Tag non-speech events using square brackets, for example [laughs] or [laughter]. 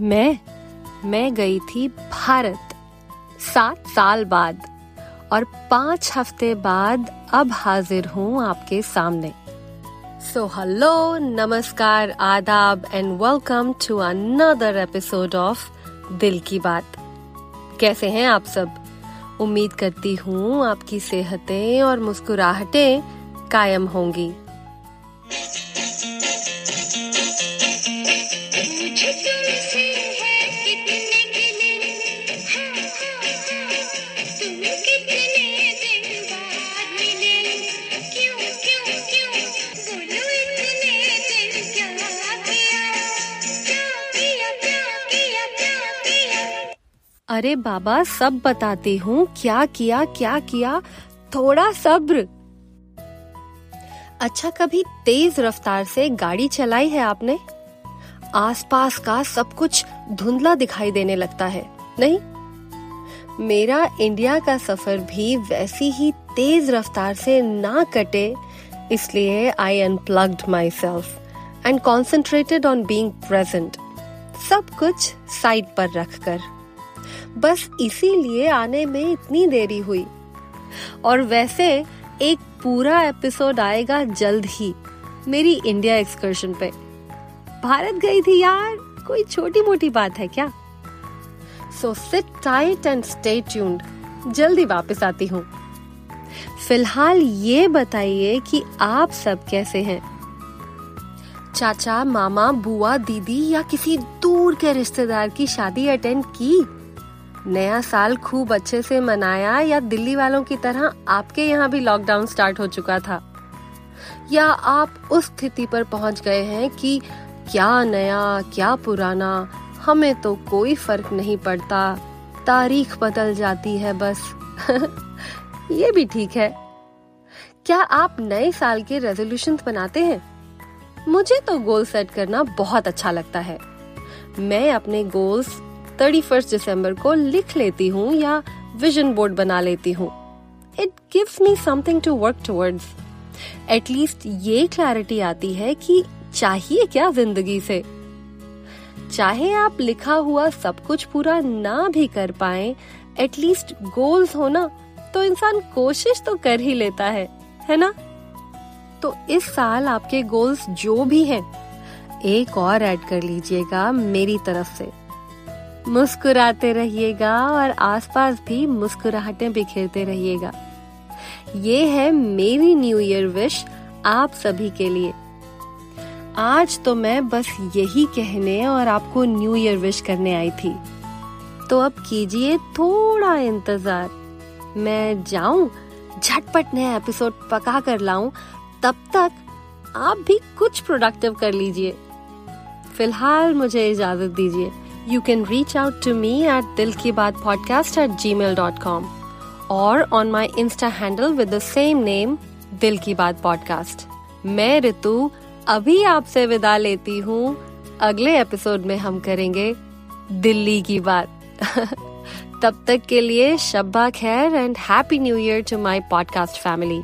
मैं मैं गई थी भारत सात साल बाद और पाँच हफ़्ते बाद अब हाजिर हूँ आपके सामने। सो हेलो नमस्कार, आदाब and welcome to another episode of दिल की बात। कैसे हैं आप सब? उम्मीद करती हूँ आपकी सेहतें और मुस्कुराहटें कायम होंगी। अरे बाबा, सब बताती हूँ, क्या किया क्या किया, थोड़ा सब्र। अच्छा कभी तेज रफ्तार से गाड़ी चलाई है आपने? आसपास का सब कुछ धुंधला दिखाई देने लगता है, नहीं? मेरा इंडिया का सफ़र भी वैसी ही तेज रफ्तार से ना कटे, इसलिए I unplugged myself and concentrated on being present सब कुछ साइड पर रखकर। बस इसीलिए आने में इतनी देरी हुई। और वैसे एक पूरा एपिसोड आएगा जल्द ही, मेरी इंडिया एक्सकर्शन पे। भारत गई थी यार, कोई छोटी मोटी बात है क्या? So sit tight and stay tuned जल्दी वापस आती हूँ। फ़िलहाल ये बताइए कि आप सब कैसे हैं? चाचा, मामा, बुआ, दीदी या किसी दूर के रिश्तेदार की शादी अटेंड की? नया साल खूब अच्छे से मनाया या दिल्ली वालों की तरह आपके यहाँ भी लॉकडाउन स्टार्ट हो चुका था? या आप उस स्थिति पर पहुँच गए हैं कि क्या नया, क्या पुराना, हमें तो कोई फ़र्क नहीं पड़ता। तारीख बदल जाती है बस। [laughs] ये भी ठीक है। क्या आप नए साल के रेजोल्यूशन बनाते हैं? मुझे तो गोल सेट करना बहुत अच्छा लगता है। मैं अपने गोल्स थर्टी फ़र्स्ट दिसंबर को लिख लेती हूँ या विजन बोर्ड बना लेती हूँ। It gives me something to work towards at least ये क्लैरिटी आती है कि चाहिए क्या ज़िंदगी से। चाहे आप लिखा हुआ सब कुछ पूरा ना भी कर पाए एटलीस्ट गोल्स हो ना तो इंसान कोशिश तो कर ही लेता है है ना? तो इस साल आपके गोल्स जो भी हैं, एक और ऐड कर लीजिएगा मेरी तरफ़ से। मुस्कुराते रहिएगा और आसपास भी मुस्कुराहटें बिखेरते रहिएगा। ये है मेरी न्यू ईयर विश आप सभी के लिए। आज तो मैं बस यही कहने और आपको न्यू ईयर विश करने आई थी। तो अब कीजिए थोड़ा इंतज़ार। मैं जाऊँ, झटपट नया एपिसोड पका कर लाऊं, तब तक आप भी कुछ प्रोडक्टिव कर लीजिए। फ़िलहाल मुझे इजाज़त दीजिए। You can reach out to me at dilkibaatpodcast at gmail.com or on my Insta handle with the same name, Dil Ki Baat Podcast. मैं ऋतु अभी आपसे विदा लेती हूँ अगले एपिसोड में हम करेंगे दिल्ली की बात तब तक के लिए शब्बा खैर and happy new year to my podcast family